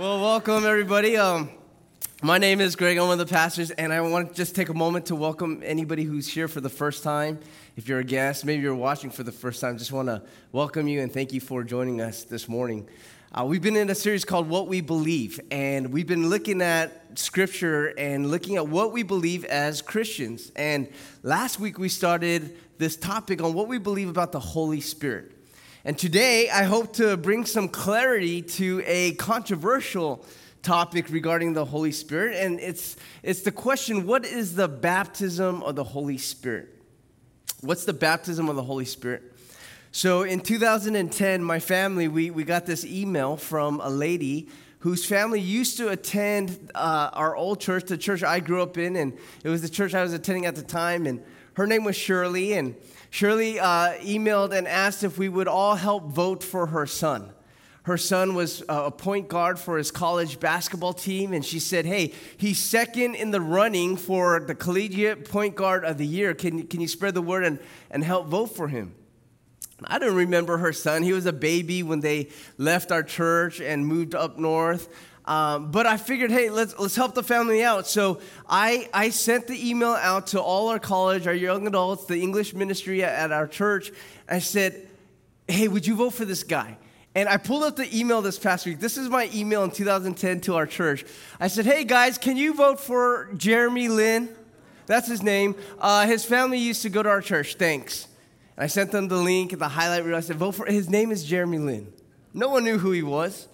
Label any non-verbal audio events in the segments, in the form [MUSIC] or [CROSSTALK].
Well, welcome everybody. Um, my name is Greg. I'm one of the pastors, and I want to just take a moment to welcome anybody who's here for the first time. If you're a guest, maybe you're watching for the first time, just want to welcome you and thank you for joining us this morning. Uh, we've been in a series called What We Believe, and we've been looking at scripture and looking at what we believe as Christians. And last week we started this topic on what we believe about the Holy Spirit. And today, I hope to bring some clarity to a controversial topic regarding the Holy Spirit. And it's, it's the question what is the baptism of the Holy Spirit? What's the baptism of the Holy Spirit? So in 2010, my family, we, we got this email from a lady whose family used to attend uh, our old church, the church I grew up in, and it was the church I was attending at the time. And her name was Shirley, and Shirley uh, emailed and asked if we would all help vote for her son. Her son was uh, a point guard for his college basketball team, and she said, Hey, he's second in the running for the collegiate point guard of the year. Can, can you spread the word and, and help vote for him? I don't remember her son. He was a baby when they left our church and moved up north. Um, but I figured, hey, let's, let's help the family out. So I, I sent the email out to all our college, our young adults, the English ministry at, at our church. I said, hey, would you vote for this guy? And I pulled up the email this past week. This is my email in 2010 to our church. I said, hey guys, can you vote for Jeremy Lin? That's his name. Uh, his family used to go to our church. Thanks. And I sent them the link, and the highlight reel. I said, vote for his name is Jeremy Lin. No one knew who he was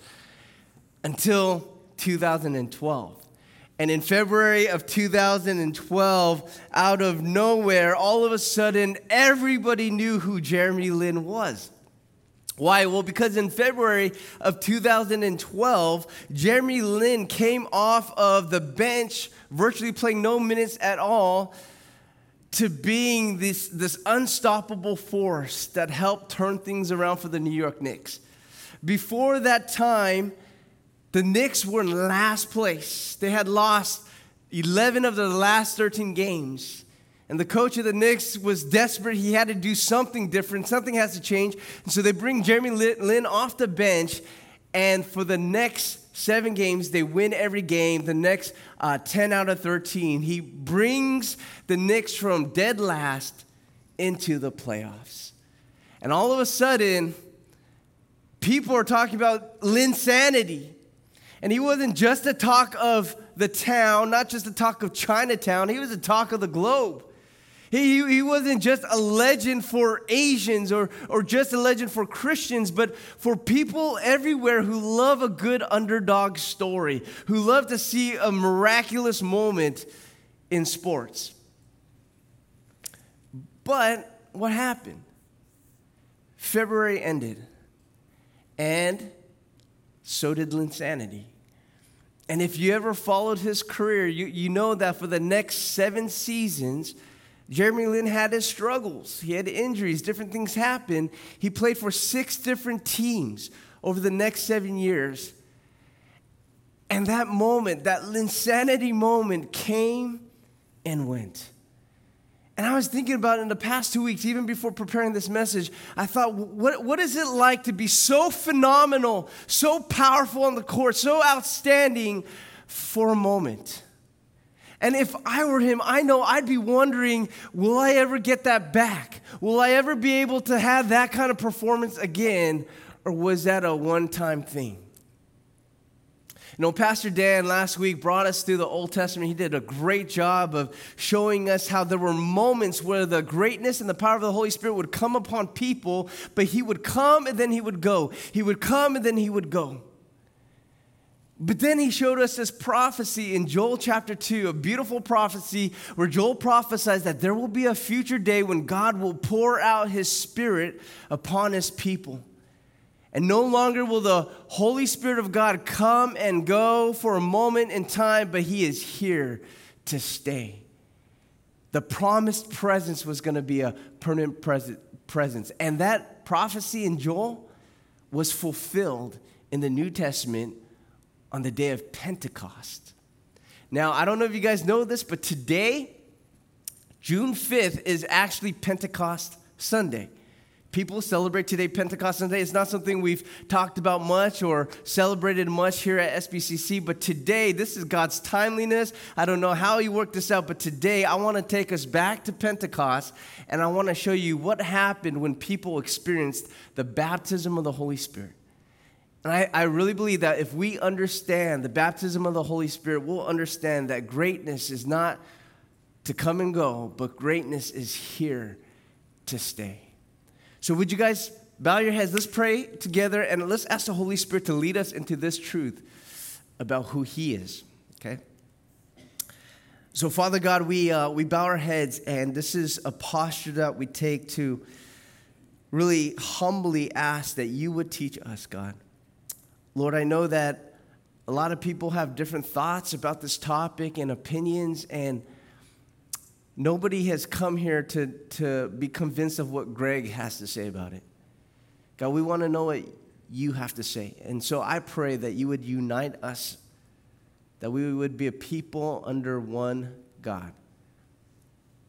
until 2012. And in February of 2012, out of nowhere, all of a sudden, everybody knew who Jeremy Lin was. Why? Well, because in February of 2012, Jeremy Lin came off of the bench, virtually playing no minutes at all, to being this, this unstoppable force that helped turn things around for the New York Knicks. Before that time, the Knicks were in last place. They had lost 11 of the last 13 games. And the coach of the Knicks was desperate. He had to do something different. Something has to change. And so they bring Jeremy Lin off the bench. And for the next seven games, they win every game. The next uh, 10 out of 13, he brings the Knicks from dead last into the playoffs. And all of a sudden, people are talking about Linsanity. And he wasn't just the talk of the town, not just the talk of Chinatown, he was the talk of the globe. He, he wasn't just a legend for Asians or, or just a legend for Christians, but for people everywhere who love a good underdog story, who love to see a miraculous moment in sports. But what happened? February ended, and so did Linsanity. And if you ever followed his career, you, you know that for the next seven seasons, Jeremy Lin had his struggles. He had injuries, different things happened. He played for six different teams over the next seven years. And that moment, that Linsanity moment, came and went. And I was thinking about in the past two weeks, even before preparing this message. I thought, what, what is it like to be so phenomenal, so powerful on the court, so outstanding for a moment? And if I were him, I know I'd be wondering, will I ever get that back? Will I ever be able to have that kind of performance again? Or was that a one time thing? You know, Pastor Dan last week brought us through the Old Testament. He did a great job of showing us how there were moments where the greatness and the power of the Holy Spirit would come upon people, but he would come and then he would go. He would come and then he would go. But then he showed us this prophecy in Joel chapter 2, a beautiful prophecy where Joel prophesies that there will be a future day when God will pour out his spirit upon his people. And no longer will the Holy Spirit of God come and go for a moment in time, but He is here to stay. The promised presence was going to be a permanent presence. And that prophecy in Joel was fulfilled in the New Testament on the day of Pentecost. Now, I don't know if you guys know this, but today, June 5th, is actually Pentecost Sunday. People celebrate today Pentecost Sunday. It's not something we've talked about much or celebrated much here at SBCC, but today, this is God's timeliness. I don't know how He worked this out, but today I want to take us back to Pentecost and I want to show you what happened when people experienced the baptism of the Holy Spirit. And I, I really believe that if we understand the baptism of the Holy Spirit, we'll understand that greatness is not to come and go, but greatness is here to stay. So, would you guys bow your heads? Let's pray together and let's ask the Holy Spirit to lead us into this truth about who He is, okay? So, Father God, we, uh, we bow our heads, and this is a posture that we take to really humbly ask that you would teach us, God. Lord, I know that a lot of people have different thoughts about this topic and opinions, and Nobody has come here to, to be convinced of what Greg has to say about it. God, we want to know what you have to say. And so I pray that you would unite us, that we would be a people under one God,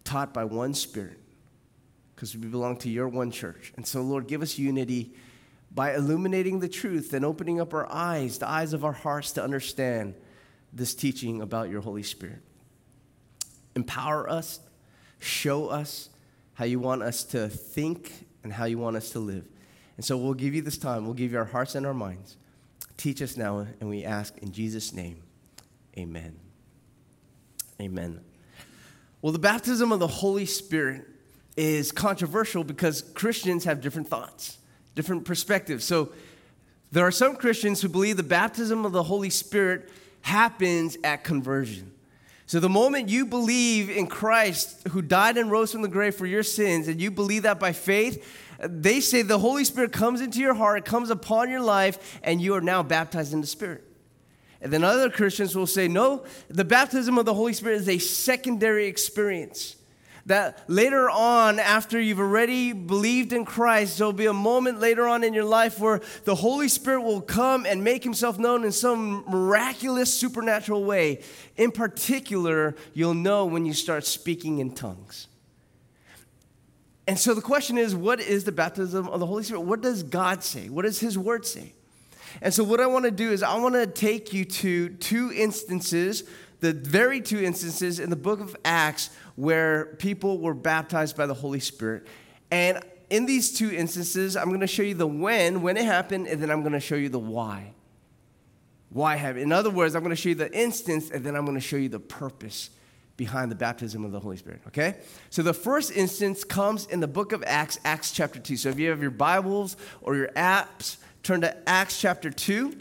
taught by one Spirit, because we belong to your one church. And so, Lord, give us unity by illuminating the truth and opening up our eyes, the eyes of our hearts to understand this teaching about your Holy Spirit. Empower us, show us how you want us to think and how you want us to live. And so we'll give you this time, we'll give you our hearts and our minds. Teach us now, and we ask in Jesus' name, amen. Amen. Well, the baptism of the Holy Spirit is controversial because Christians have different thoughts, different perspectives. So there are some Christians who believe the baptism of the Holy Spirit happens at conversion. So, the moment you believe in Christ who died and rose from the grave for your sins, and you believe that by faith, they say the Holy Spirit comes into your heart, comes upon your life, and you are now baptized in the Spirit. And then other Christians will say, no, the baptism of the Holy Spirit is a secondary experience that later on, after you've already believed in Christ, there'll be a moment later on in your life where the Holy Spirit will come and make himself known in some miraculous supernatural way. In particular, you'll know when you start speaking in tongues. And so the question is what is the baptism of the Holy Spirit? What does God say? What does His Word say? And so, what I want to do is, I want to take you to two instances, the very two instances in the book of Acts where people were baptized by the Holy Spirit. And in these two instances, I'm going to show you the when, when it happened, and then I'm going to show you the why. Why have In other words, I'm going to show you the instance, and then I'm going to show you the purpose behind the baptism of the Holy Spirit, okay? So the first instance comes in the book of Acts, Acts chapter 2. So if you have your Bibles or your apps, turn to Acts chapter 2.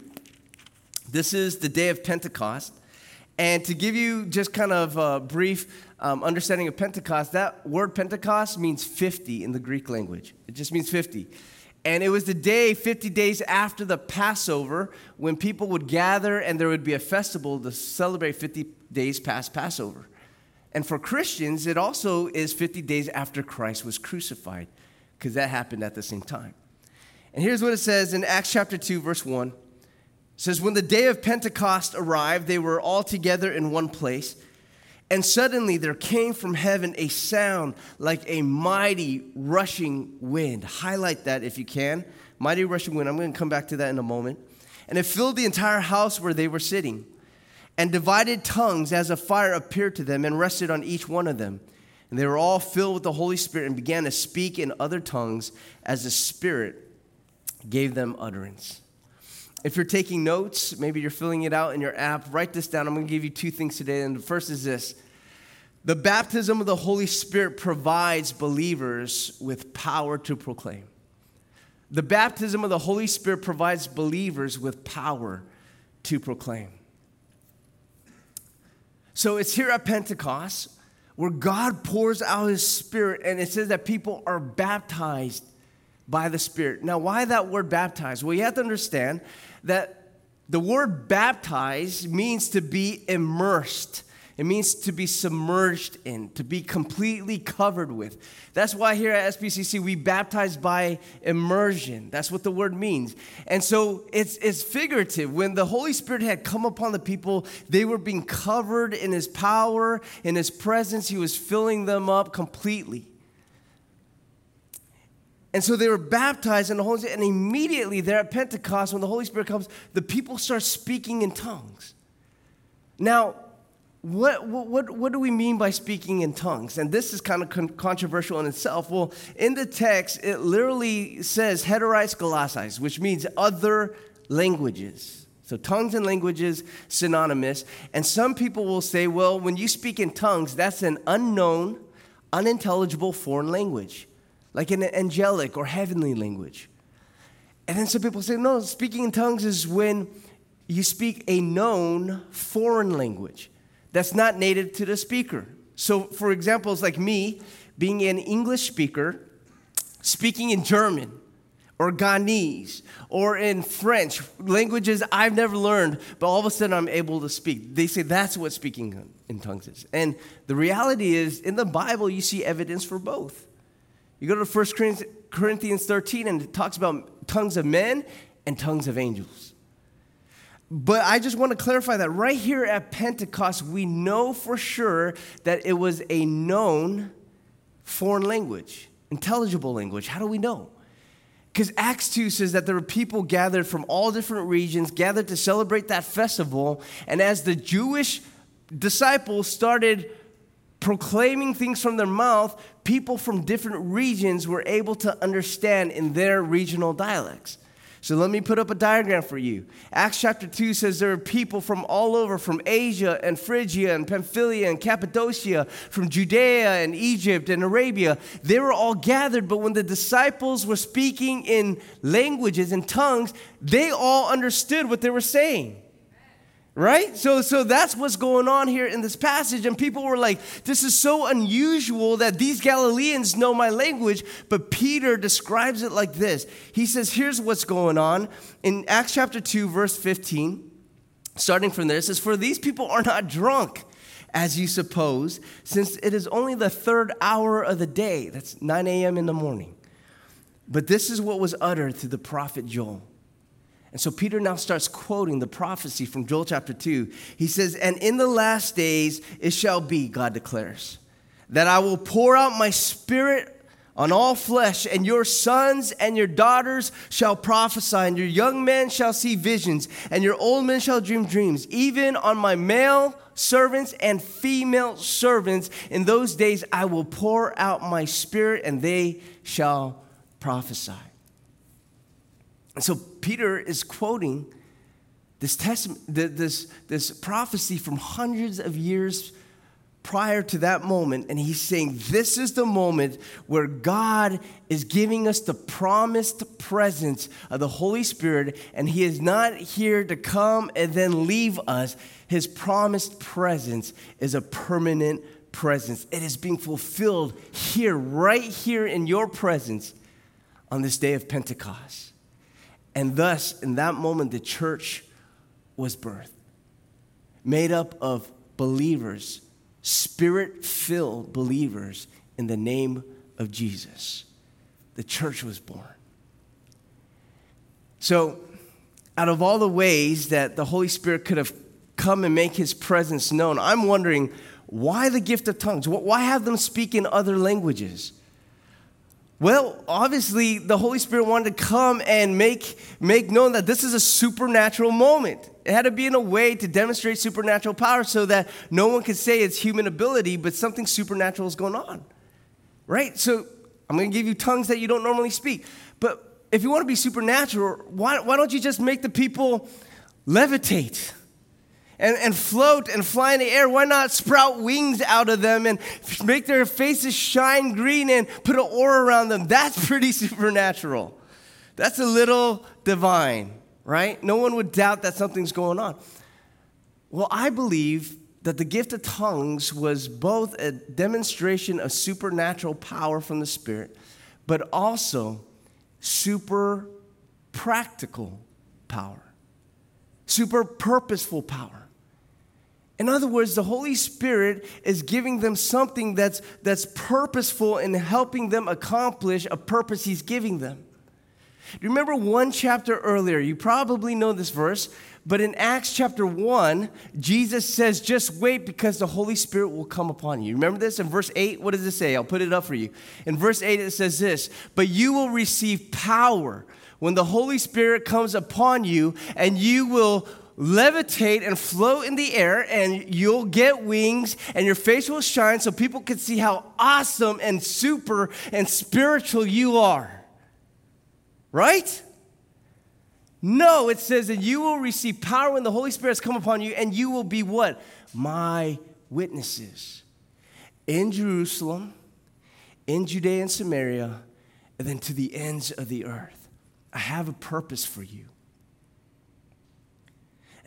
This is the day of Pentecost. And to give you just kind of a brief um, understanding of Pentecost, that word Pentecost means 50 in the Greek language. It just means 50. And it was the day, 50 days after the Passover, when people would gather and there would be a festival to celebrate 50 days past Passover. And for Christians, it also is 50 days after Christ was crucified, because that happened at the same time. And here's what it says in Acts chapter 2, verse 1. Says, When the day of Pentecost arrived, they were all together in one place. And suddenly there came from heaven a sound like a mighty rushing wind. Highlight that if you can. Mighty rushing wind. I'm going to come back to that in a moment. And it filled the entire house where they were sitting. And divided tongues as a fire appeared to them and rested on each one of them. And they were all filled with the Holy Spirit and began to speak in other tongues as the Spirit gave them utterance. If you're taking notes, maybe you're filling it out in your app, write this down. I'm going to give you two things today. And the first is this the baptism of the Holy Spirit provides believers with power to proclaim. The baptism of the Holy Spirit provides believers with power to proclaim. So it's here at Pentecost where God pours out his Spirit, and it says that people are baptized by the Spirit. Now, why that word baptized? Well, you have to understand that the word baptized means to be immersed. It means to be submerged in, to be completely covered with. That's why here at SBCC we baptize by immersion. That's what the word means. And so it's, it's figurative. When the Holy Spirit had come upon the people, they were being covered in His power, in His presence. He was filling them up completely. And so they were baptized in the Holy Spirit, and immediately there at Pentecost, when the Holy Spirit comes, the people start speaking in tongues. Now, what, what, what do we mean by speaking in tongues? And this is kind of con- controversial in itself. Well, in the text, it literally says heterais glossais, which means other languages. So, tongues and languages synonymous. And some people will say, well, when you speak in tongues, that's an unknown, unintelligible foreign language, like an angelic or heavenly language. And then some people say, no, speaking in tongues is when you speak a known foreign language that's not native to the speaker. So, for example, it's like me being an English speaker, speaking in German or Ghanese or in French, languages I've never learned, but all of a sudden I'm able to speak. They say that's what speaking in tongues is. And the reality is, in the Bible, you see evidence for both. You go to 1 Corinthians 13, and it talks about tongues of men and tongues of angels. But I just want to clarify that right here at Pentecost, we know for sure that it was a known foreign language, intelligible language. How do we know? Because Acts 2 says that there were people gathered from all different regions, gathered to celebrate that festival. And as the Jewish disciples started proclaiming things from their mouth, people from different regions were able to understand in their regional dialects. So let me put up a diagram for you. Acts chapter 2 says there are people from all over, from Asia and Phrygia and Pamphylia and Cappadocia, from Judea and Egypt and Arabia. They were all gathered, but when the disciples were speaking in languages and tongues, they all understood what they were saying right? So so that's what's going on here in this passage. And people were like this is so unusual that these galileans know my language but peter describes it like this. He says here's what's going on. In acts chapter 2 verse 15 starting from there it says for these people are not drunk as you suppose since it is only the third hour of the day. That's 9 a.m in the morning. But this is what was uttered through the prophet joel and so Peter now starts quoting the prophecy from Joel chapter 2. He says, And in the last days it shall be, God declares, that I will pour out my spirit on all flesh, and your sons and your daughters shall prophesy, and your young men shall see visions, and your old men shall dream dreams, even on my male servants and female servants. In those days I will pour out my spirit, and they shall prophesy. And so Peter is quoting this testament, this, this prophecy from hundreds of years prior to that moment, and he's saying, This is the moment where God is giving us the promised presence of the Holy Spirit, and He is not here to come and then leave us. His promised presence is a permanent presence. It is being fulfilled here, right here in your presence on this day of Pentecost. And thus, in that moment, the church was birthed, made up of believers, spirit filled believers in the name of Jesus. The church was born. So, out of all the ways that the Holy Spirit could have come and make his presence known, I'm wondering why the gift of tongues? Why have them speak in other languages? Well, obviously, the Holy Spirit wanted to come and make, make known that this is a supernatural moment. It had to be in a way to demonstrate supernatural power so that no one could say it's human ability, but something supernatural is going on. Right? So I'm going to give you tongues that you don't normally speak. But if you want to be supernatural, why, why don't you just make the people levitate? And, and float and fly in the air. Why not sprout wings out of them and make their faces shine green and put an aura around them? That's [LAUGHS] pretty supernatural. That's a little divine, right? No one would doubt that something's going on. Well, I believe that the gift of tongues was both a demonstration of supernatural power from the Spirit, but also super practical power, super purposeful power. In other words, the Holy Spirit is giving them something that's, that's purposeful in helping them accomplish a purpose He's giving them. Remember one chapter earlier? You probably know this verse, But in Acts chapter 1, Jesus says, just wait because the Holy Spirit will come upon you. Remember this in verse 8? What does it say? I'll put it up for you. In verse 8, it says this But you will receive power when the Holy Spirit comes upon you, and you will levitate and float in the air, and you'll get wings, and your face will shine so people can see how awesome and super and spiritual you are. Right? No, it says that you will receive power when the Holy Spirit has come upon you, and you will be what? My witnesses in Jerusalem, in Judea and Samaria, and then to the ends of the earth. I have a purpose for you.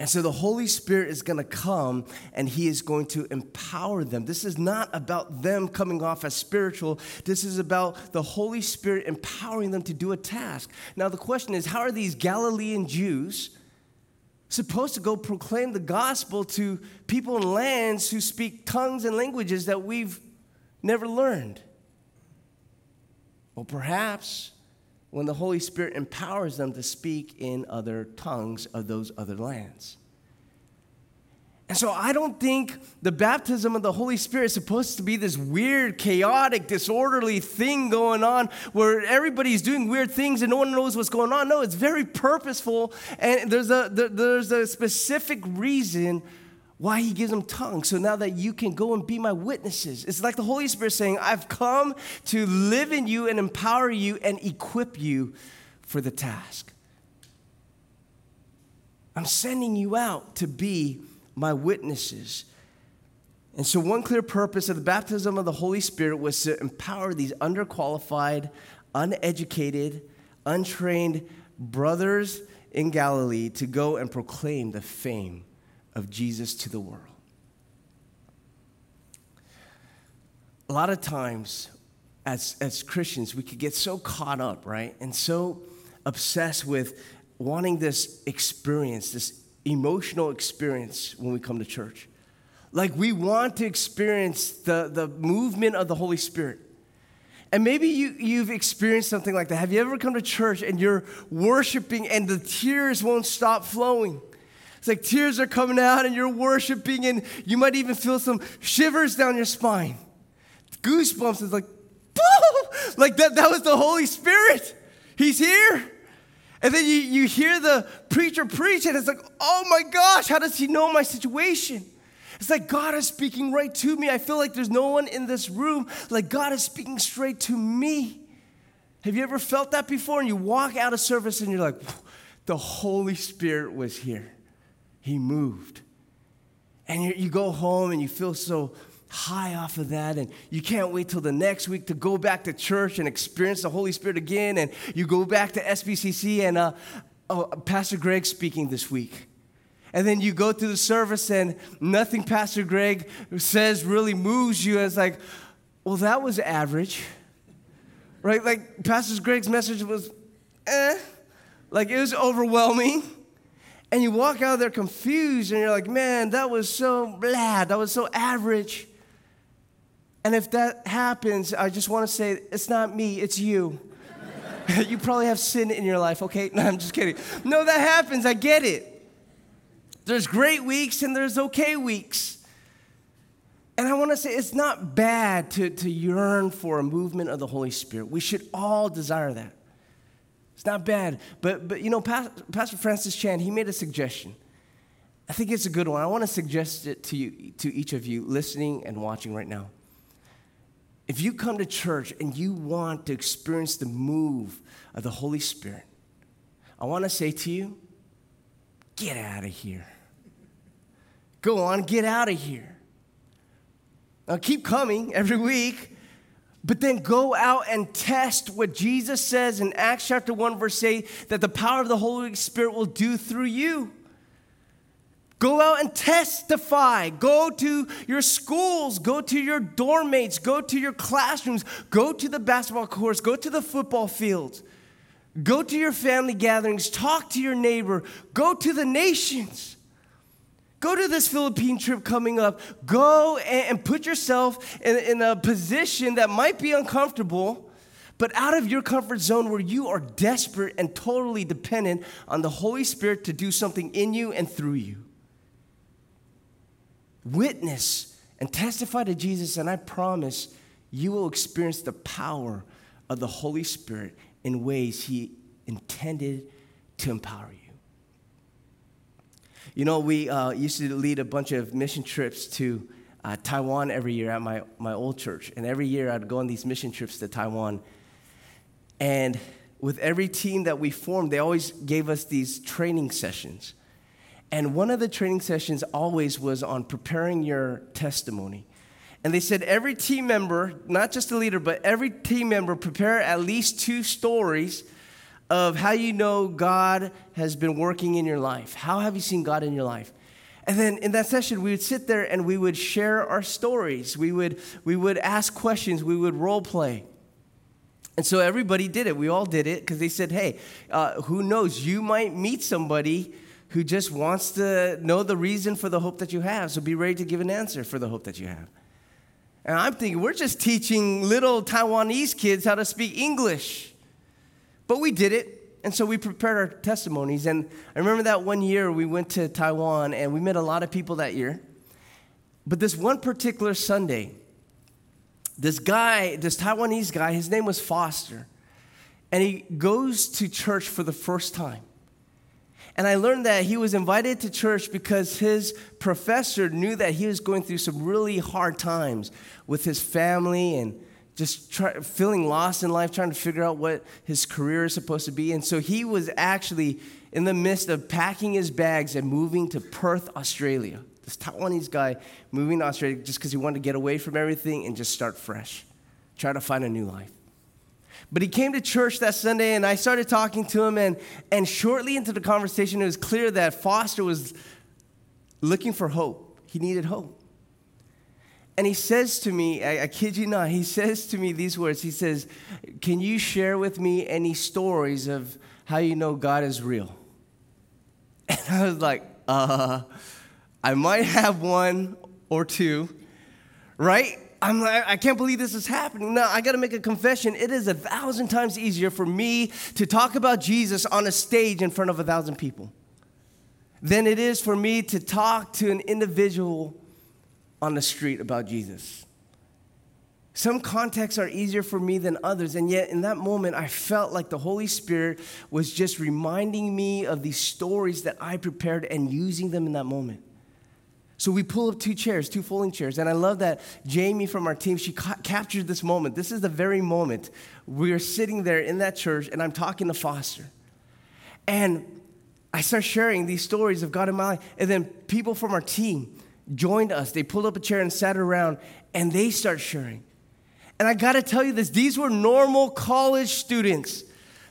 And so the Holy Spirit is going to come and He is going to empower them. This is not about them coming off as spiritual. This is about the Holy Spirit empowering them to do a task. Now, the question is how are these Galilean Jews supposed to go proclaim the gospel to people in lands who speak tongues and languages that we've never learned? Well, perhaps when the Holy Spirit empowers them to speak in other tongues of those other lands. And so I don't think the baptism of the Holy Spirit is supposed to be this weird, chaotic, disorderly thing going on where everybody's doing weird things and no one knows what's going on. No, it's very purposeful and there's a, there's a specific reason why he gives them tongues. So now that you can go and be my witnesses. It's like the Holy Spirit saying, I've come to live in you and empower you and equip you for the task. I'm sending you out to be my witnesses. And so, one clear purpose of the baptism of the Holy Spirit was to empower these underqualified, uneducated, untrained brothers in Galilee to go and proclaim the fame of Jesus to the world. A lot of times, as, as Christians, we could get so caught up, right? And so obsessed with wanting this experience, this emotional experience when we come to church. Like we want to experience the, the movement of the Holy Spirit. And maybe you, you've experienced something like that. Have you ever come to church and you're worshiping and the tears won't stop flowing? It's like tears are coming out and you're worshiping, and you might even feel some shivers down your spine. Goosebumps is like, like that, that was the Holy Spirit. He's here. And then you, you hear the preacher preach, and it's like, oh my gosh, how does he know my situation? It's like God is speaking right to me. I feel like there's no one in this room, like God is speaking straight to me. Have you ever felt that before? And you walk out of service and you're like, the Holy Spirit was here. He moved. And you, you go home and you feel so high off of that, and you can't wait till the next week to go back to church and experience the Holy Spirit again. And you go back to SBCC, and uh, oh, Pastor Greg speaking this week. And then you go through the service, and nothing Pastor Greg says really moves you. It's like, well, that was average, right? Like Pastor Greg's message was, eh, like it was overwhelming. And you walk out there confused and you're like, man, that was so blah, that was so average. And if that happens, I just want to say, it's not me, it's you. [LAUGHS] you probably have sin in your life, okay? [LAUGHS] No, I'm just kidding. No, that happens, I get it. There's great weeks and there's okay weeks. And I want to say it's not bad to, to yearn for a movement of the Holy Spirit. We should all desire that. It's not bad. But, but you know, Pastor Francis Chan, he made a suggestion. I think it's a good one. I want to suggest it to you, to each of you listening and watching right now. If you come to church and you want to experience the move of the Holy Spirit, I want to say to you, get out of here. Go on, get out of here. Now keep coming every week, but then go out and test what Jesus says in Acts chapter 1, verse 8, that the power of the Holy Spirit will do through you. Go out and testify. Go to your schools. Go to your dorm mates. Go to your classrooms. Go to the basketball courts. Go to the football fields. Go to your family gatherings. Talk to your neighbor. Go to the nations. Go to this Philippine trip coming up. Go and, put yourself in, in a position that might be uncomfortable, but out of your comfort zone where you are desperate and totally dependent on the Holy Spirit to do something in you and through you. Witness and testify to Jesus, and I promise you will experience the power of the Holy Spirit in ways He intended to empower you. You know, we uh, used to lead a bunch of mission trips to uh, Taiwan every year at my, my old church. And every year I'd go on these mission trips to Taiwan. And with every team that we formed, they always gave us these training sessions. And one of the training sessions always was on preparing your testimony. And they said every team member, not just the leader, but every team member prepare at least two stories of how you know God has been working in your life. How have you seen God in your life? And then in that session, we would sit there and we would share our stories. We would, we would ask questions. We would role play. And so everybody did it. We all did it because they said, hey, uh, who knows? You might meet somebody who just wants to know the reason for the hope that you have. So be ready to give an answer for the hope that you have. And I'm thinking, we're just teaching little Taiwanese kids how to speak English. But we did it. And so we prepared our testimonies. And I remember that one year we went to Taiwan and we met a lot of people that year. But this one particular Sunday, this guy, this Taiwanese guy, his name was Foster. And he goes to church for the first time. And I learned that he was invited to church because his professor knew that he was going through some really hard times with his family and just try, feeling lost in life, trying to figure out what his career is supposed to be. And so he was actually in the midst of packing his bags and moving to Perth, Australia. This Taiwanese guy moving to Australia just because he wanted to get away from everything and just start fresh, try to find a new life. But he came to church that Sunday, and I started talking to him. And, and shortly into the conversation, it was clear that Foster was looking for hope. He needed hope. And he says to me, I, I, kid you not, he says to me these words. He says, Can you share with me any stories of how you know God is real? [LAUGHS] And I was like, Uh, I might have one or two, right? I'm like, I can't believe this is happening. Now, I got to make a confession. It is a thousand times easier for me to talk about Jesus on a stage in front of a thousand people than it is for me to talk to an individual on the street about Jesus. Some contexts are easier for me than others, and yet in that moment, I felt like the Holy Spirit was just reminding me of these stories that I prepared and using them in that moment. So we pull up two chairs, two folding chairs, and I love that Jamie from our team, she ca- captured this moment. This is the very moment we are sitting there in that church, and I'm talking to Foster. And I start sharing these stories of God in my life, and then people from our team, joined us. They pulled up a chair and sat around and they start sharing. And I got to tell you this these were normal college students.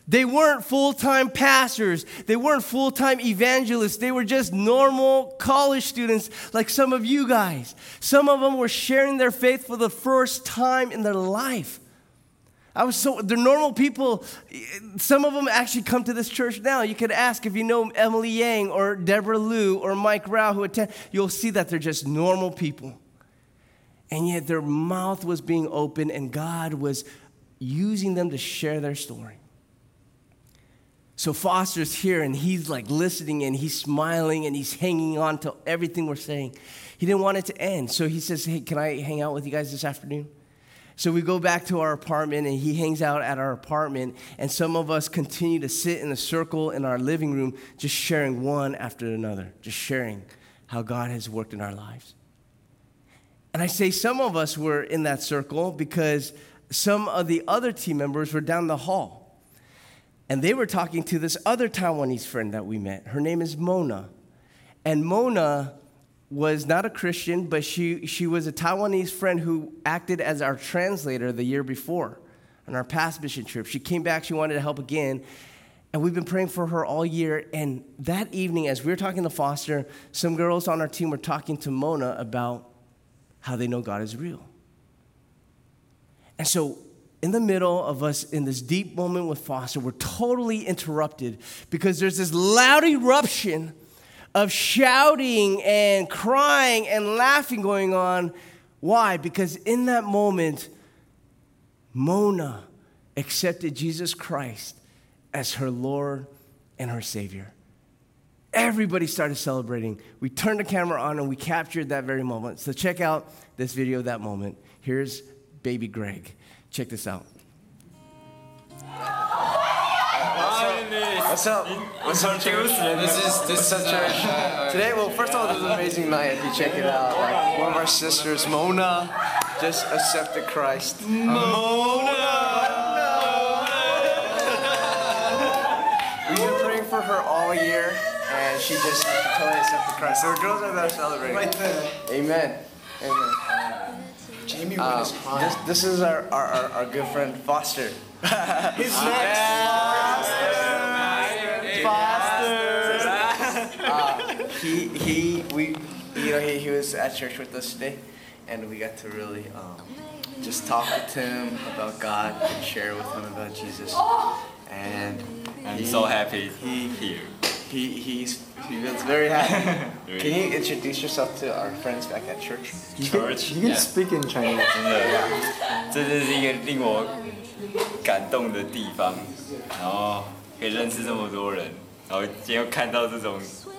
They weren't full time pastors. They weren't full time evangelists. They were just normal college students like some of you guys. Some of them were sharing their faith for the first time in their life. I was so, they're normal people. Some of them actually come to this church now. You could ask if you know Emily Yang or Deborah Liu or Mike Rao who attend. You'll see that they're just normal people. And yet their mouth was being open and God was using them to share their story. So Foster's here and he's like listening and he's smiling and he's hanging on to everything we're saying. He didn't want it to end. So he says, Hey, can I hang out with you guys this afternoon? So we go back to our apartment, and he hangs out at our apartment, and some of us continue to sit in a circle in our living room, just sharing one after another, just sharing how God has worked in our lives. And I say some of us were in that circle because some of the other team members were down the hall. And they were talking to this other Taiwanese friend that we met. Her name is Mona. And Mona was not a Christian, but she, she was a Taiwanese friend who acted as our translator the year before on our past mission trip. She came back, she wanted to help again, and we've been praying for her all year. And that evening, as we were talking to Foster, some girls on our team were talking to Mona about how they know God is real. And so, in the middle of us in this deep moment with Foster, we're totally interrupted because there's this loud eruption of shouting and crying and laughing going on. Why? Because in that moment, Mona accepted Jesus Christ as her Lord and her Savior. Everybody started celebrating. We turned the camera on and we captured that very moment. So check out this video of that moment. Here's baby Greg. Check this out. What's up? What's up, church? This is this is church. Today, well, first of all, this is an amazing night. If you check it out, like one of our sisters, Mona, just accepted Christ. Mona. We've been praying for her all year, and she just totally accepted Christ. So, girls are there celebrating. Right there. Amen. Amen. Jamie um, this, this is our, our, our, our good friend Foster. His next. he he we you know he, he was at church with us today, and we got to really um, just talk with him about God and share with him about Jesus. And I'm he, so happy he here. He he's he feels very happy. Can you introduce yourself to our friends back at church? Church. You can yeah. speak in Chinese. 真的，这真是一个令我感动的地方，然后可以认识这么多人，然后今天又看到这种 [LAUGHS]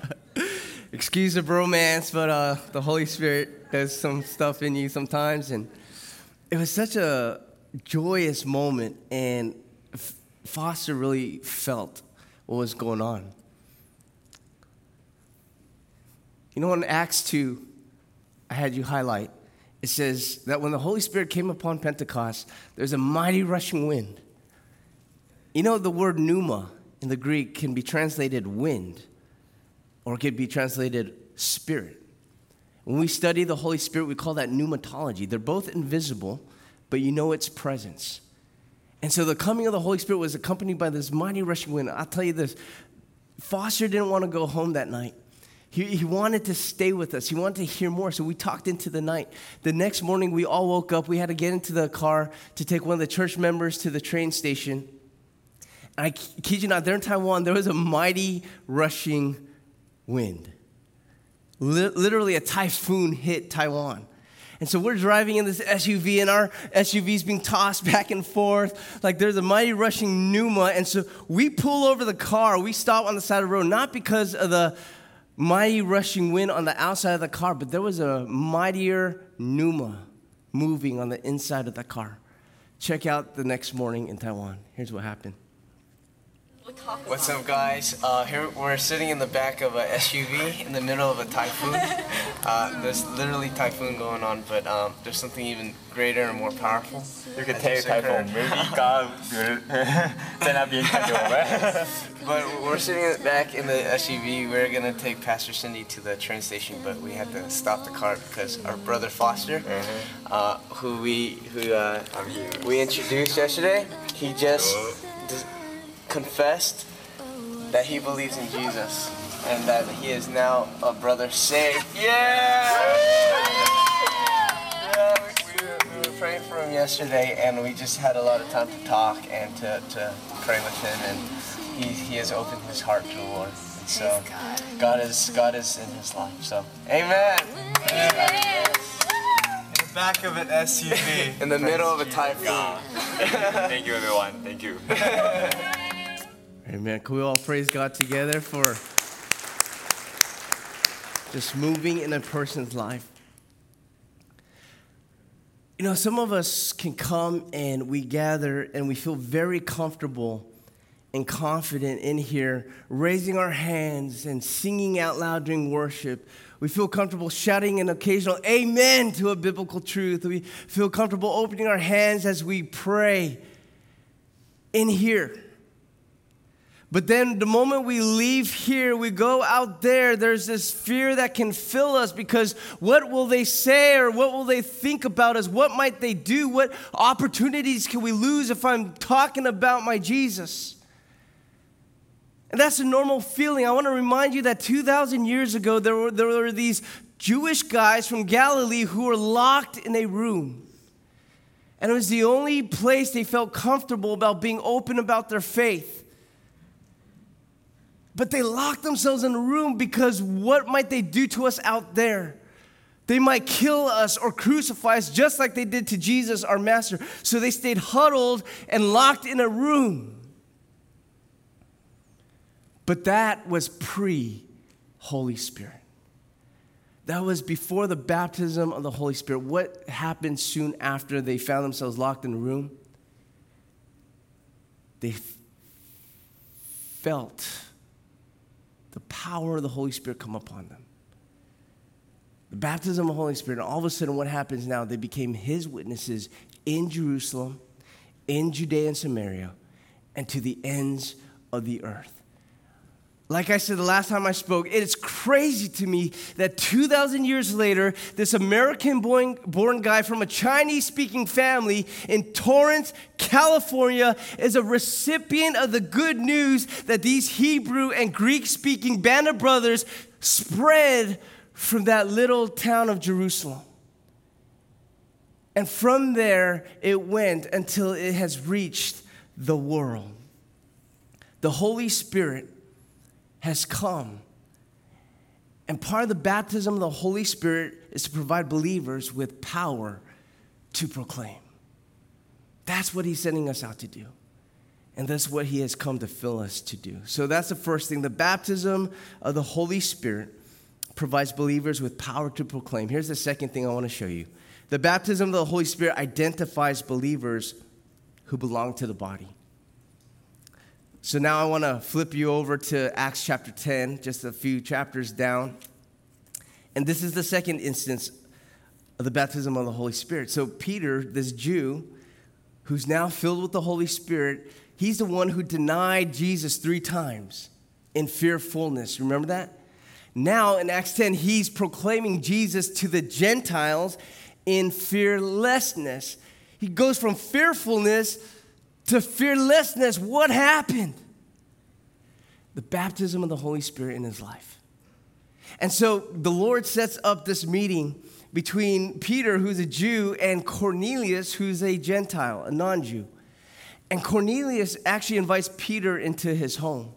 Excuse the bromance, but uh, the Holy Spirit there's some stuff in you sometimes. And it was such a joyous moment, and Foster really felt what was going on. You know, in Acts 2, I had you highlight, it says that when the Holy Spirit came upon Pentecost, there's a mighty rushing wind. You know, the word pneuma in the Greek can be translated wind, or it could be translated spirit. When we study the Holy Spirit, we call that pneumatology. They're both invisible, but you know its presence. And so the coming of the Holy Spirit was accompanied by this mighty rushing wind. I'll tell you this Foster didn't want to go home that night. He, he wanted to stay with us. He wanted to hear more. So we talked into the night. The next morning, we all woke up. We had to get into the car to take one of the church members to the train station. And I kid you not, there in Taiwan, there was a mighty rushing wind literally a typhoon hit Taiwan. And so we're driving in this SUV, and our SUV is being tossed [LAUGHS] back and forth. Like there's a mighty rushing pneuma. And so we pull over the car. We stop on the side of the road, not because of the mighty rushing wind on the outside of the car, but there was a mightier pneuma moving on the inside of the car. Check out the next morning in Taiwan. Here's what happened. What's up, guys? Uh, here we're sitting in the back of a SUV in the middle of a typhoon. [LAUGHS] Uh, there's literally typhoon going on, but um, there's something even greater and more powerful. You can take a typhoon. Maybe [LAUGHS] God [LAUGHS] But we're sitting back in the SUV. We're gonna take Pastor Cindy to the train station, but we had to stop the car because our brother Foster, mm-hmm. uh, who we who uh, we introduced yesterday, he just confessed that he believes in Jesus and that he is now a brother saved. Yeah! Yeah, we, we, we were praying for him yesterday and we just had a lot of time to talk and to, to pray with him and he, he has opened his heart to the Lord. And so God is God is in his life. So amen. amen. In the back of an SUV. in the middle of a typhoon. Thank you everyone. Thank you. [LAUGHS] Amen. Can we all praise God together for just moving in a person's life? You know, some of us can come and we gather and we feel very comfortable and confident in here, raising our hands and singing out loud during worship. We feel comfortable shouting an occasional amen to a biblical truth. We feel comfortable opening our hands as we pray in here. But then the moment we leave here, we go out there, there's this fear that can fill us because what will they say or what will they think about us? What might they do? What opportunities can we lose if I'm talking about my Jesus? And that's a normal feeling. I want to remind you that 2,000 years ago, there were, there were these Jewish guys from Galilee who were locked in a room. And it was the only place they felt comfortable about being open about their faith. But they locked themselves in a room because what might they do to us out there? They might kill us or crucify us just like they did to Jesus, our master. So they stayed huddled and locked in a room. But that was pre Holy Spirit. That was before the baptism of the Holy Spirit. What happened soon after they found themselves locked in a room? They f- felt the power of the Holy Spirit come upon them. The baptism of the Holy Spirit, and all of a sudden, what happens now? They became His witnesses in Jerusalem, in Judea and Samaria, and to the ends of the earth. Like I said the last time I spoke, it is crazy to me that 2,000 years later, this American born, born guy from a Chinese speaking family in Torrance, California, is a recipient of the good news that these Hebrew and Greek speaking band of brothers spread from that little town of Jerusalem. And from there, it went until it has reached the world. The Holy Spirit has come. And part of the baptism of the Holy Spirit is to provide believers with power to proclaim. That's what he's sending us out to do. And that's what he has come to fill us to do. So that's the first thing. The baptism of the Holy Spirit provides believers with power to proclaim. Here's the second thing I want to show you the baptism of the Holy Spirit identifies believers who belong to the body. So now I want to flip you over to Acts chapter 10, just a few chapters down. And this is the second instance of the baptism of the Holy Spirit. So, Peter, this Jew, who's now filled with the Holy Spirit, he's the one who denied Jesus three times in fearfulness. Remember that? Now, in Acts 10, he's proclaiming Jesus to the Gentiles in fearlessness. He goes from fearfulness to fearlessness. What happened? The baptism of the Holy Spirit in his life. And so the Lord sets up this meeting between Peter, who's a Jew, and Cornelius, who's a Gentile, a non Jew. And Cornelius actually invites Peter into his home.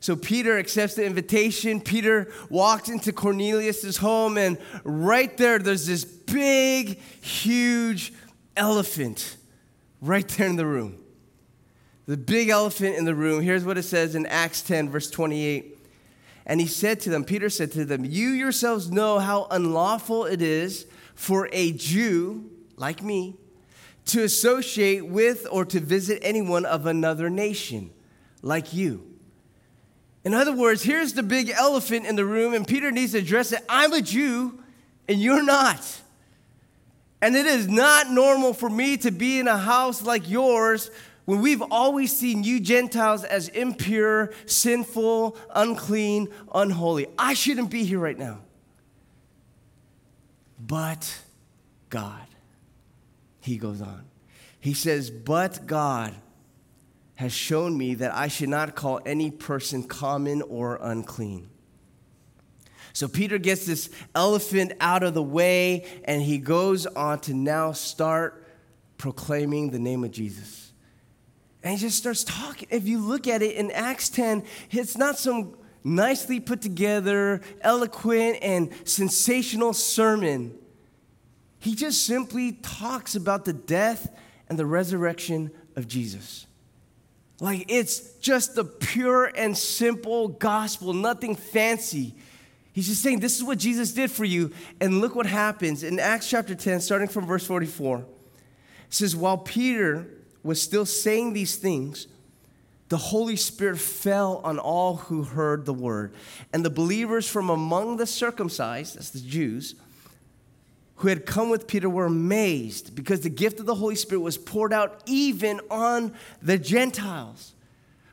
So Peter accepts the invitation. Peter walks into Cornelius' home, and right there, there's this big, huge elephant right there in the room. The big elephant in the room. Here's what it says in Acts 10, verse 28. And he said to them, Peter said to them, You yourselves know how unlawful it is for a Jew like me to associate with or to visit anyone of another nation like you. In other words, here's the big elephant in the room, and Peter needs to address it. I'm a Jew, and you're not. And it is not normal for me to be in a house like yours when we've always seen you Gentiles as impure, sinful, unclean, unholy. I shouldn't be here right now. But God, he goes on. He says, But God has shown me that I should not call any person common or unclean. So Peter gets this elephant out of the way and he goes on to now start proclaiming the name of Jesus. And he just starts talking. If you look at it in Acts 10, it's not some nicely put together, eloquent, and sensational sermon. He just simply talks about the death and the resurrection of Jesus. Like it's just the pure and simple gospel, nothing fancy. He's just saying, This is what Jesus did for you. And look what happens in Acts chapter 10, starting from verse 44. It says, While Peter was still saying these things, the Holy Spirit fell on all who heard the word. And the believers from among the circumcised, that's the Jews, who had come with Peter were amazed because the gift of the Holy Spirit was poured out even on the Gentiles.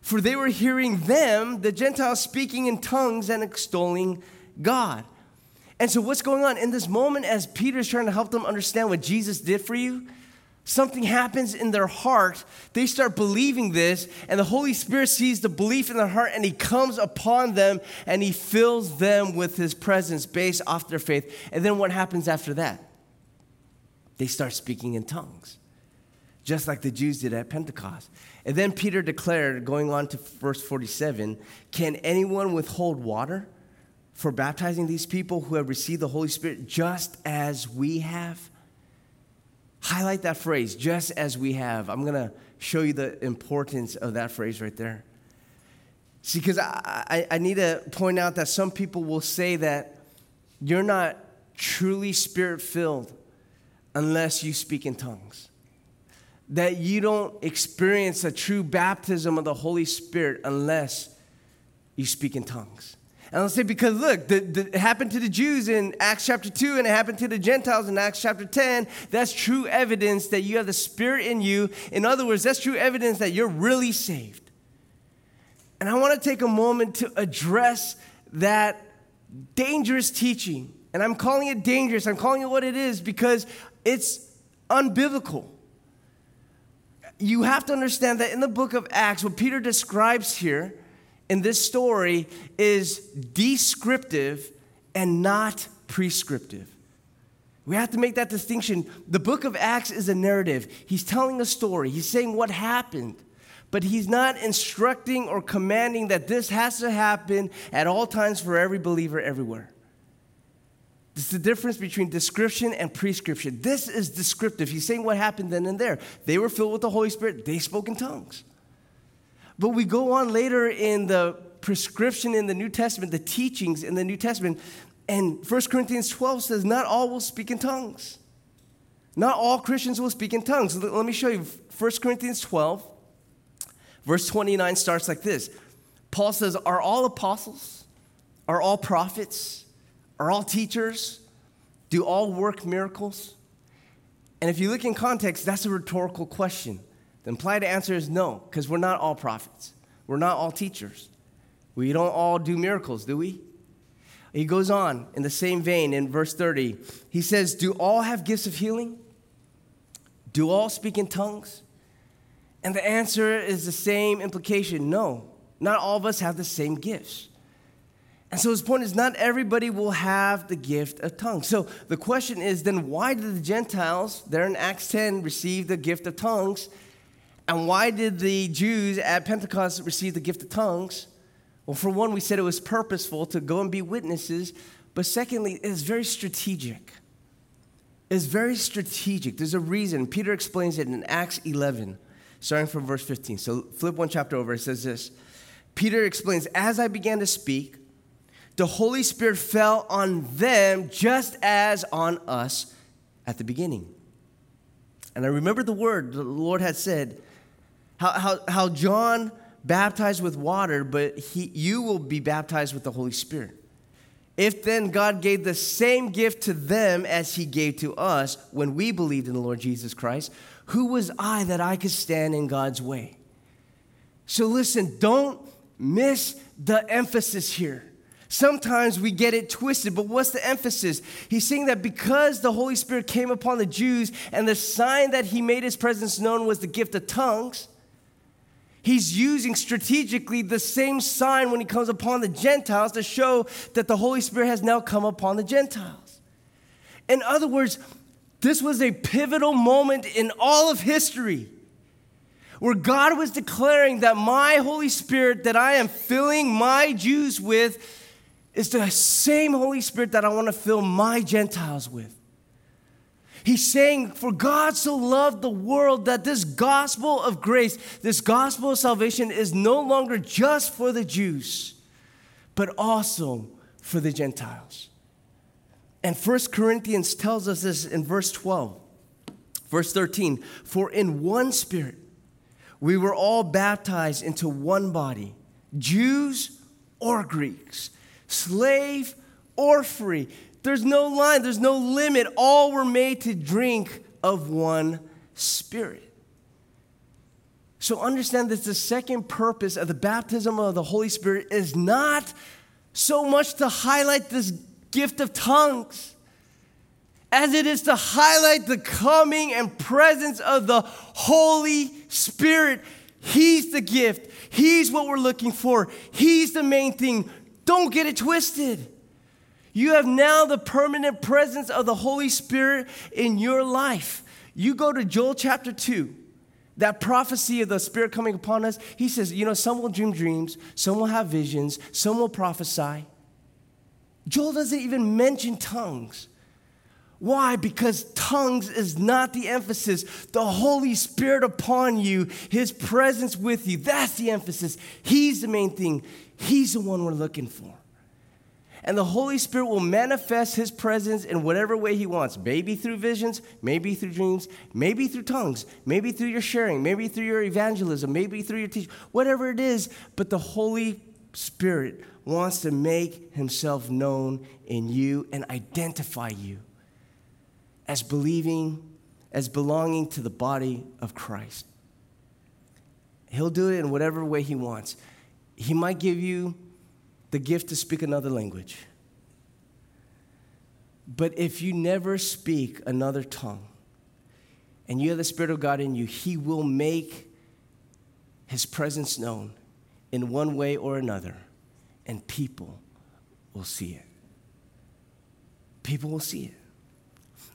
For they were hearing them, the Gentiles, speaking in tongues and extolling God. And so, what's going on in this moment as Peter's trying to help them understand what Jesus did for you? Something happens in their heart. They start believing this, and the Holy Spirit sees the belief in their heart, and He comes upon them and He fills them with His presence based off their faith. And then what happens after that? They start speaking in tongues, just like the Jews did at Pentecost. And then Peter declared, going on to verse 47, Can anyone withhold water for baptizing these people who have received the Holy Spirit just as we have? Highlight that phrase, just as we have. I'm going to show you the importance of that phrase right there. See, because I, I, I, need to point out that some people will say that you're not truly spirit filled unless you speak in tongues. That you don't experience a true baptism of the Holy Spirit unless you speak in tongues. And I'll say, because look, the, the, it happened to the Jews in Acts chapter 2, and it happened to the Gentiles in Acts chapter 10. That's true evidence that you have the Spirit in you. In other words, that's true evidence that you're really saved. And I want to take a moment to address that dangerous teaching. And I'm calling it dangerous, I'm calling it what it is because it's unbiblical. You have to understand that in the book of Acts, what Peter describes here, in this story is descriptive and not prescriptive. We have to make that distinction. The book of Acts is a narrative. He's telling a story, he's saying what happened, but he's not instructing or commanding that this has to happen at all times for every believer everywhere. It's the difference between description and prescription. This is descriptive. He's saying what happened then and there. They were filled with the Holy Spirit, they spoke in tongues. But we go on later in the prescription in the New Testament, the teachings in the New Testament, and 1 Corinthians 12 says, Not all will speak in tongues. Not all Christians will speak in tongues. Let me show you 1 Corinthians 12, verse 29 starts like this Paul says, Are all apostles? Are all prophets? Are all teachers? Do all work miracles? And if you look in context, that's a rhetorical question. The implied answer is no, because we're not all prophets. We're not all teachers. We don't all do miracles, do we? He goes on in the same vein in verse 30. He says, Do all have gifts of healing? Do all speak in tongues? And the answer is the same implication no, not all of us have the same gifts. And so his point is not everybody will have the gift of tongues. So the question is then why did the Gentiles, there in Acts 10, receive the gift of tongues? And why did the Jews at Pentecost receive the gift of tongues? Well, for one, we said it was purposeful to go and be witnesses, but secondly, it is very strategic. It's very strategic. There's a reason. Peter explains it in Acts 11, starting from verse 15. So flip one chapter over. It says this Peter explains, As I began to speak, the Holy Spirit fell on them just as on us at the beginning. And I remember the word the Lord had said, how, how, how John baptized with water, but he, you will be baptized with the Holy Spirit. If then God gave the same gift to them as he gave to us when we believed in the Lord Jesus Christ, who was I that I could stand in God's way? So listen, don't miss the emphasis here. Sometimes we get it twisted, but what's the emphasis? He's saying that because the Holy Spirit came upon the Jews and the sign that he made his presence known was the gift of tongues, He's using strategically the same sign when he comes upon the Gentiles to show that the Holy Spirit has now come upon the Gentiles. In other words, this was a pivotal moment in all of history where God was declaring that my Holy Spirit that I am filling my Jews with is the same Holy Spirit that I want to fill my Gentiles with. He's saying, For God so loved the world that this gospel of grace, this gospel of salvation is no longer just for the Jews, but also for the Gentiles. And First Corinthians tells us this in verse 12, verse 13 For in one spirit we were all baptized into one body, Jews or Greeks, slave or free there's no line, there's no limit. All were made to drink of one spirit. So understand that the second purpose of the baptism of the Holy Spirit is not so much to highlight this gift of tongues. as it is to highlight the coming and presence of the Holy Spirit. He's the gift, He's what we're looking for, He's the main thing. Don't get it twisted. You have now the permanent presence of the Holy Spirit in your life. You go to Joel chapter 2, that prophecy of the Spirit coming upon us. He says, you know, some will dream dreams, some will have visions, some will prophesy. Joel doesn't even mention tongues. Why? Because tongues is not the emphasis. The Holy Spirit upon you, His presence with you, that's the emphasis. He's the main thing. He's the one we're looking for. And the Holy Spirit will manifest His presence in whatever way He wants. Maybe through visions, maybe through dreams, maybe through tongues, maybe through your sharing, maybe through your evangelism, maybe through your teaching, whatever it is. But the Holy Spirit wants to make Himself known in you and identify you as believing, as belonging to the body of Christ. He'll do it in whatever way He wants. He might give you the gift to speak another language. But if you never speak another tongue and you have the Spirit of God in you, He will make His presence known in one way or another, and people will see it. People will see it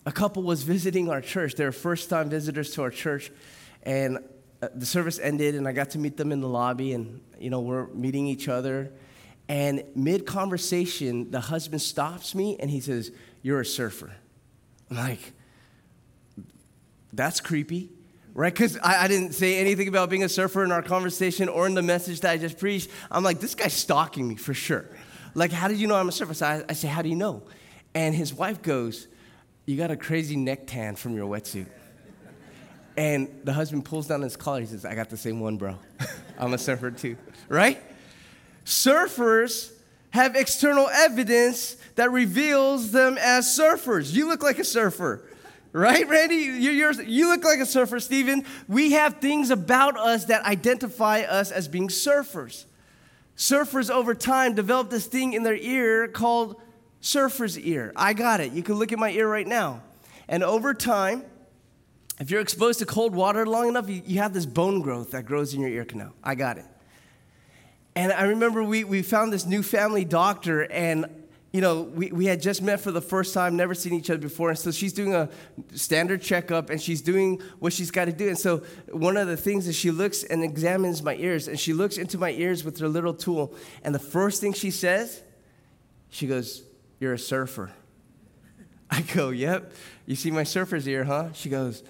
a couple was visiting our church. They were first time visitors to our church. And uh, the service ended, and I got to meet them in the lobby, and, you know, we're meeting each other. And mid conversation, the husband stops me and he says, You're a surfer. I'm like, That's creepy, right? Because I, I, didn't say anything about being a surfer in our conversation or in the message that I just preached. I'm like, This guy's stalking me for sure. Like, how did you know I'm a surfer? So I, I say, How do you know? And his wife goes, you got a crazy neck tan from your wetsuit. And the husband pulls down his collar. He says, I got the same one, bro. [LAUGHS] I'm a surfer too, right? Surfers have external evidence that reveals them as surfers. You look like a surfer, right, Randy? You're, you're, you look like a surfer, Stephen. We have things about us that identify us as being surfers. Surfers over time develop this thing in their ear called surfer's ear. I got it. You can look at my ear right now. And over time, if you're exposed to cold water long enough, you, you have this bone growth that grows in your ear canal. I got it. And I remember we, we found this new family doctor, and you know, we, we had just met for the first time, never seen each other before. And so she's doing a standard checkup and she's doing what she's got to do. And so one of the things is she looks and examines my ears, and she looks into my ears with her little tool. And the first thing she says, she goes, you're a surfer. I go, Yep. You see my surfer's ear, huh? She goes,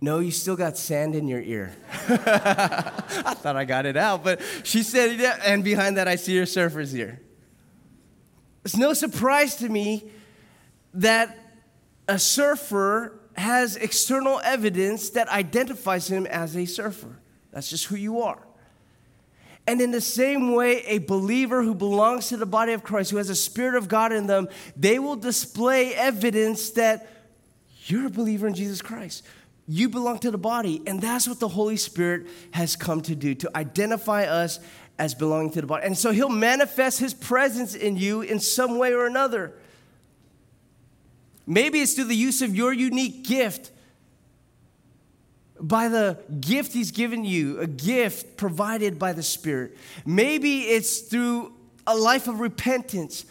No, you still got sand in your ear. [LAUGHS] I thought I got it out, but she said, Yeah, and behind that, I see your surfer's ear. It's no surprise to me that a surfer has external evidence that identifies him as a surfer. That's just who you are. And in the same way, a believer who belongs to the body of Christ, who has a Spirit of God in them, they will display evidence that you're a believer in Jesus Christ. You belong to the body. And that's what the Holy Spirit has come to do, to identify us as belonging to the body. And so he'll manifest his presence in you in some way or another. Maybe it's through the use of your unique gift by the gift He's given you, a gift provided by the Spirit. Maybe it's through a life of repentance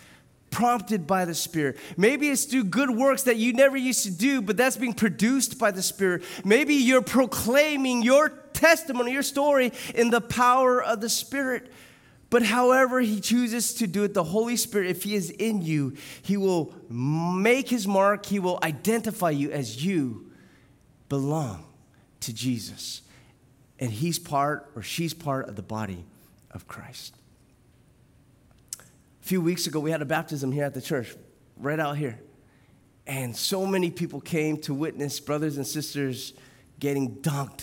prompted by the Spirit. Maybe it's through good works that you never used to do, but that's being produced by the Spirit. Maybe you're proclaiming your testimony, your story in the power of the Spirit. But however He chooses to do it, the Holy Spirit, if He is in you, He will make His mark, He will identify you as you belong to Jesus. And he's part or she's part of the body of Christ. Few weeks ago, we had a baptism here at the church, right out here. And so many people came to witness brothers and sisters getting dunked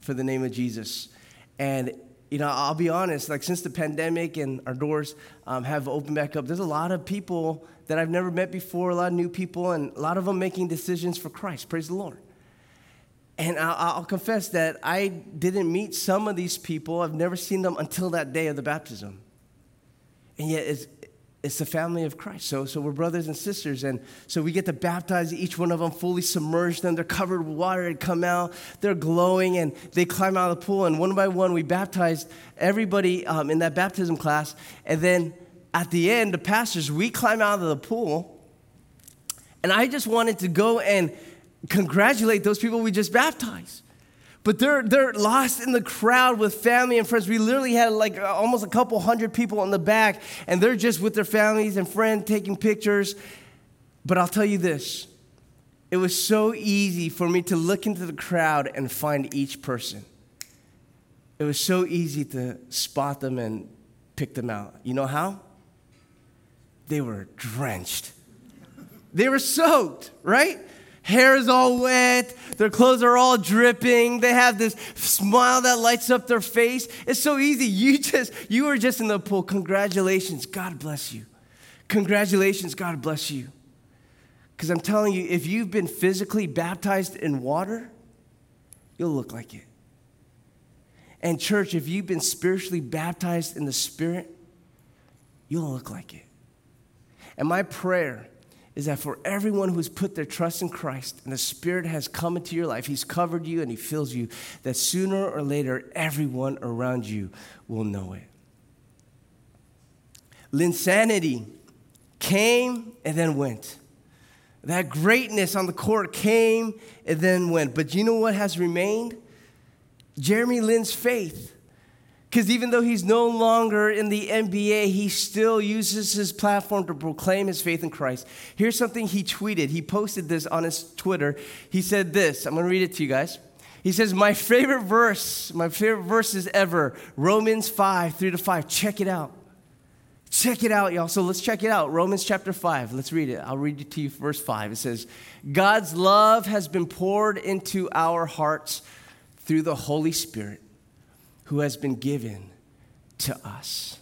for the name of Jesus. And, you know, I'll be honest, like since the pandemic and our doors um, have opened back up, there's a lot of people that I've never met before, a lot of new people, and a lot of them making decisions for Christ. Praise the Lord. And I'll, I'll, confess that I didn't meet some of these people. I've never seen them until that day of the baptism. And yet, it's, the family of Christ. So, so we're brothers and sisters. And so we get to baptize each one of them, fully submerge them. They're covered with water and come out. They're glowing and they climb out of the pool. And one by one, we baptized everybody um, in that baptism class. And then at the end, the pastors, we climb out of the pool. And I just wanted to go and congratulate those people we just baptized but they're, they're lost in the crowd with family and friends. We literally had like uh, almost a couple hundred people in the back, and they're just with their families and friends taking pictures. But I'll tell you this it was so easy for me to look into the crowd and find each person. It was so easy to spot them and pick them out. You know how? They were drenched. They were soaked, right? Hair is all wet, their clothes are all dripping, they have this smile that lights up their face. It's so easy. [LAUGHS] You just, you were just in the pool. Congratulations, God bless you. Congratulations, God bless you. Because I'm telling you, if you've been physically baptized in water, you'll look like it. And, church, if you've been spiritually baptized in the Spirit, you'll look like it. And my prayer is that for everyone who's put their trust in Christ and the Spirit has come into your life, He's covered you and He fills you, that sooner or later, everyone around you will know it. Linsanity came and then went. That greatness on the court came and then went. But you know what has remained? Jeremy Lin's faith. Because even though he's no longer in the NBA, he still uses his platform to proclaim his faith in Christ. Here's something he tweeted. He posted this on his Twitter. He said this I'm going to read it to you guys. He says, My favorite verse, my favorite verses ever, Romans 5, 3 to 5. Check it out. Check it out, y'all. So let's check it out. Romans chapter 5. Let's read it. I'll read it to you, verse 5. It says, God's love has been poured into our hearts through the Holy Spirit who has been given to us.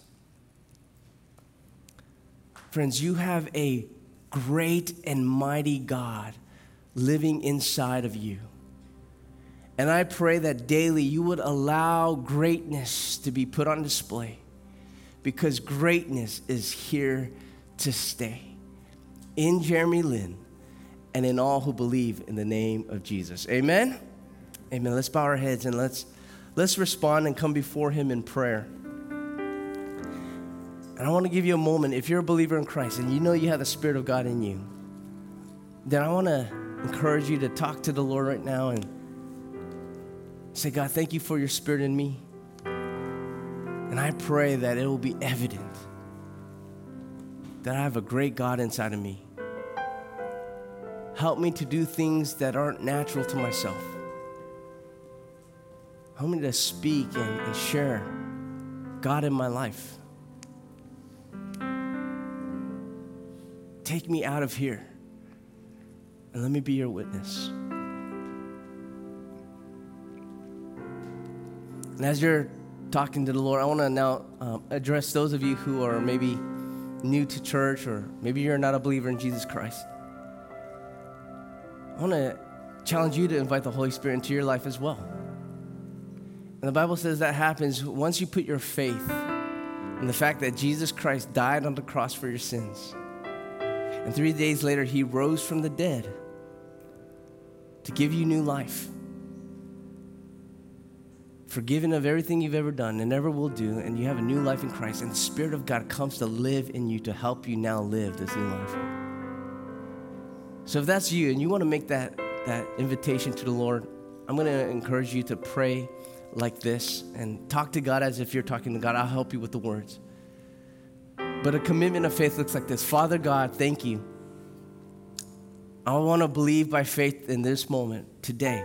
Friends, you have a great and mighty God living inside of you. And I pray that daily you would allow greatness to be put on display because greatness is here to stay. In Jeremy Lin and in all who believe in the name of Jesus. Amen. Amen. Let's bow our heads and let's let's respond and come before Him in prayer. And I want to give you a moment. If you're a believer in Christ and you know you have the Spirit of God in you, then I want to encourage you to talk to the Lord right now and say, God, thank you for your Spirit in me. And I pray that it will be evident that I have a great God inside of me. Help me to do things that aren't natural to myself. Help me to speak and, and share God in my life. Take me out of here and let me be your witness. And as you're talking to the Lord, I want to now um, address those of you who are maybe new to church or maybe you're not a believer in Jesus Christ. I want to challenge you to invite the Holy Spirit into your life as well. And the Bible says that happens once you put your faith in the fact that Jesus Christ died on the cross for your sins. And three days later, he rose from the dead to give you new life. Forgiven of everything you've ever done and ever will do, and you have a new life in Christ. And the Spirit of God comes to live in you to help you now live this new life. So if that's you and you want to make that, that invitation to the Lord, I'm going to encourage you to pray like this and talk to God as if you're talking to God. I'll help you with the words. But a commitment of faith looks like this Father God, thank you. I want to believe by faith in this moment, today,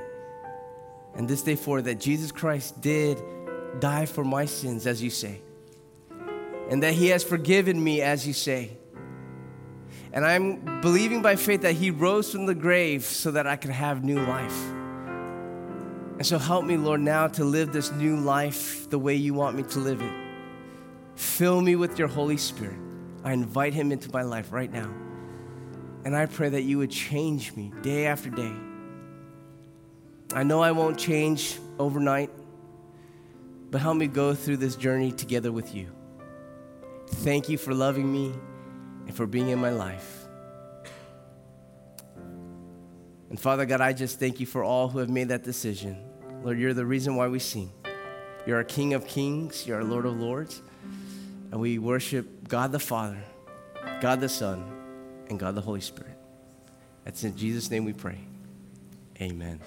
and this day forward, that Jesus Christ did die for my sins, as you say, and that He has forgiven me, as you say. And I'm believing by faith that He rose from the grave so that I could have new life. And so help me, Lord, now to live this new life the way you want me to live it. Fill me with your Holy Spirit. I invite him into my life right now. And I pray that you would change me day after day. I know I won't change overnight, but help me go through this journey together with you. Thank you for loving me and for being in my life. And Father God, I just thank you for all who have made that decision. Lord, you're the reason why we sing. You're our King of Kings, you're our Lord of Lords. And we worship God the Father, God the Son, and God the Holy Spirit. That's in Jesus' name we pray. Amen.